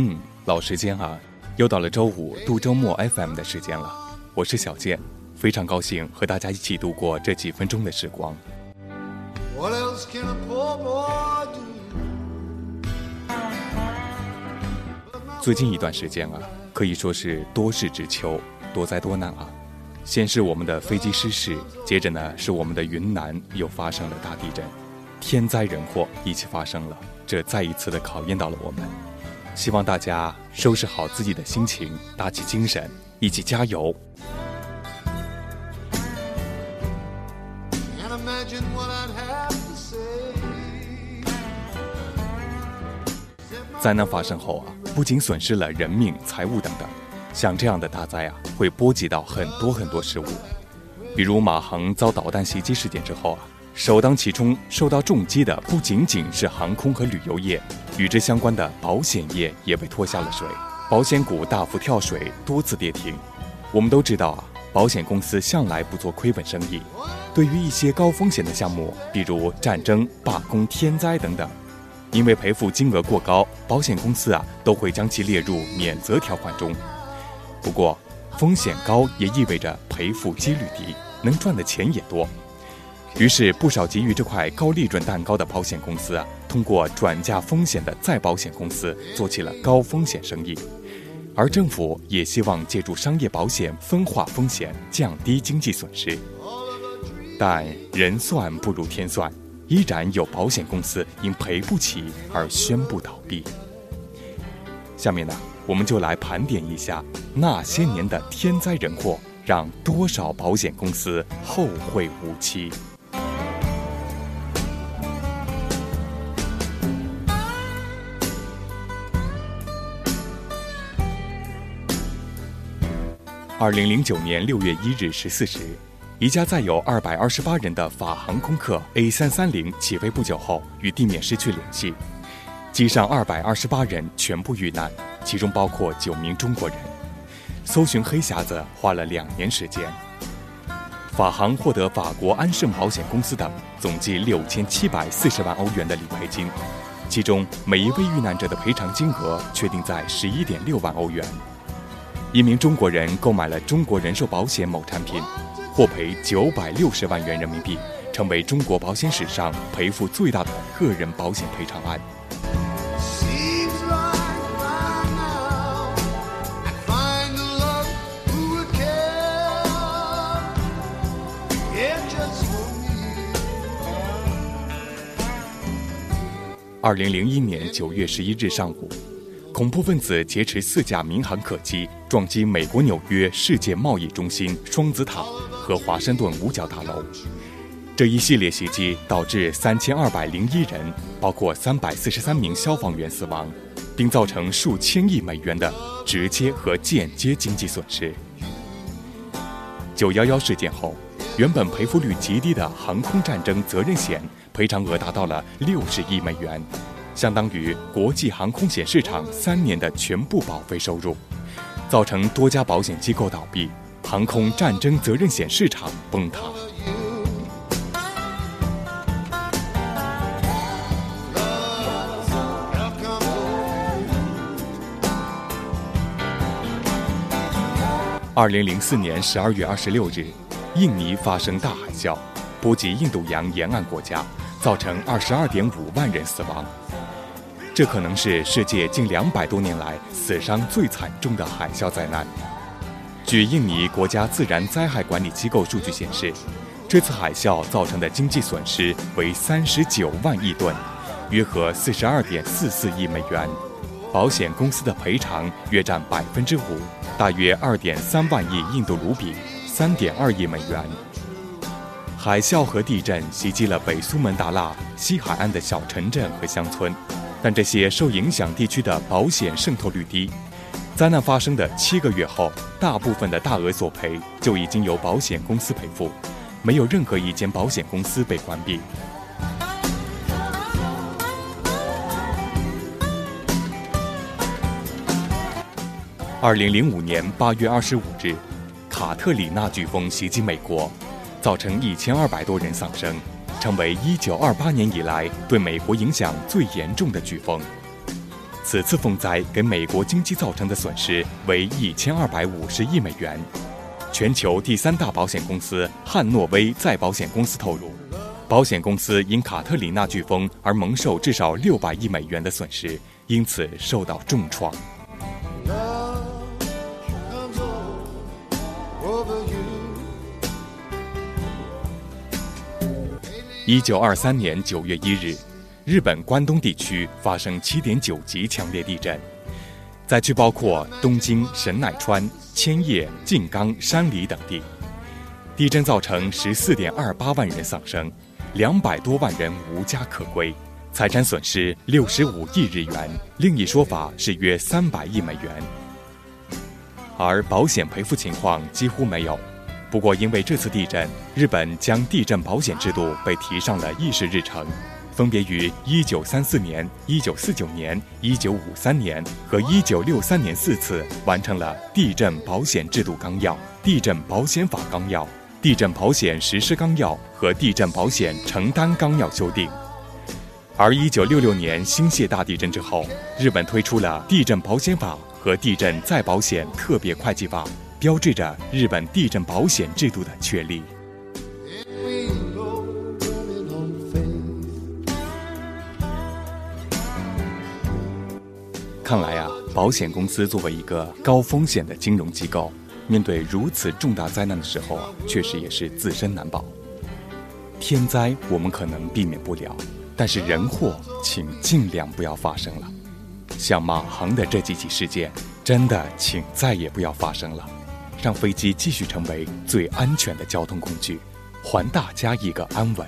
嗯，老时间啊，又到了周五度周末 FM 的时间了。我是小健，非常高兴和大家一起度过这几分钟的时光。最近一段时间啊，可以说是多事之秋，多灾多难啊。先是我们的飞机失事，接着呢是我们的云南又发生了大地震，天灾人祸一起发生了，这再一次的考验到了我们。希望大家收拾好自己的心情，打起精神，一起加油。灾难发生后啊，不仅损失了人命、财物等等，像这样的大灾啊，会波及到很多很多事物。比如马航遭导弹袭击事件之后啊，首当其冲受到重击的不仅仅是航空和旅游业。与之相关的保险业也被拖下了水，保险股大幅跳水，多次跌停。我们都知道啊，保险公司向来不做亏本生意。对于一些高风险的项目，比如战争、罢工、天灾等等，因为赔付金额过高，保险公司啊都会将其列入免责条款中。不过，风险高也意味着赔付几率低，能赚的钱也多。于是，不少急于这块高利润蛋糕的保险公司啊，通过转嫁风险的再保险公司做起了高风险生意，而政府也希望借助商业保险分化风险，降低经济损失。但人算不如天算，依然有保险公司因赔不起而宣布倒闭。下面呢，我们就来盘点一下那些年的天灾人祸，让多少保险公司后会无期。二零零九年六月一日十四时，一架载有二百二十八人的法航空客 A 三三零起飞不久后与地面失去联系，机上二百二十八人全部遇难，其中包括九名中国人。搜寻黑匣子花了两年时间。法航获得法国安盛保险公司等总计六千七百四十万欧元的理赔金，其中每一位遇难者的赔偿金额确定在十一点六万欧元。一名中国人购买了中国人寿保险某产品，获赔九百六十万元人民币，成为中国保险史上赔付最大的个人保险赔偿案。二零零一年九月十一日上午。恐怖分子劫持四架民航客机，撞击美国纽约世界贸易中心双子塔和华盛顿五角大楼。这一系列袭击导致三千二百零一人，包括三百四十三名消防员死亡，并造成数千亿美元的直接和间接经济损失。九幺幺事件后，原本赔付率极低的航空战争责任险赔偿额达到了六十亿美元。相当于国际航空险市场三年的全部保费收入，造成多家保险机构倒闭，航空战争责任险市场崩塌。二零零四年十二月二十六日，印尼发生大海啸，波及印度洋沿岸国家，造成二十二点五万人死亡。这可能是世界近两百多年来死伤最惨重的海啸灾难。据印尼国家自然灾害管理机构数据显示，这次海啸造成的经济损失为三十九万亿吨，约合四十二点四四亿美元。保险公司的赔偿约占百分之五，大约二点三万亿印度卢比，三点二亿美元。海啸和地震袭击了北苏门答腊西海岸的小城镇和乡村。但这些受影响地区的保险渗透率低，灾难发生的七个月后，大部分的大额索赔就已经由保险公司赔付，没有任何一间保险公司被关闭。二零零五年八月二十五日，卡特里娜飓风袭击美国，造成一千二百多人丧生。成为1928年以来对美国影响最严重的飓风。此次风灾给美国经济造成的损失为一千二百五十亿美元。全球第三大保险公司汉诺威再保险公司透露，保险公司因卡特里娜飓风而蒙受至少六百亿美元的损失，因此受到重创。一九二三年九月一日，日本关东地区发生七点九级强烈地震，灾区包括东京、神奈川、千叶、静冈、山梨等地。地震造成十四点二八万人丧生，两百多万人无家可归，财产损失六十五亿日元，另一说法是约三百亿美元。而保险赔付情况几乎没有。不过，因为这次地震，日本将地震保险制度被提上了议事日程，分别于1934年、1949年、1953年和1963年四次完成了《地震保险制度纲要》《地震保险法纲要》《地震保险实施纲要》和《地震保险承担纲要》修订。而1966年新泻大地震之后，日本推出了《地震保险法》和《地震再保险特别会计法》。标志着日本地震保险制度的确立。看来啊，保险公司作为一个高风险的金融机构，面对如此重大灾难的时候啊，确实也是自身难保。天灾我们可能避免不了，但是人祸，请尽量不要发生了。像马航的这几起事件，真的请再也不要发生了。让飞机继续成为最安全的交通工具，还大家一个安稳。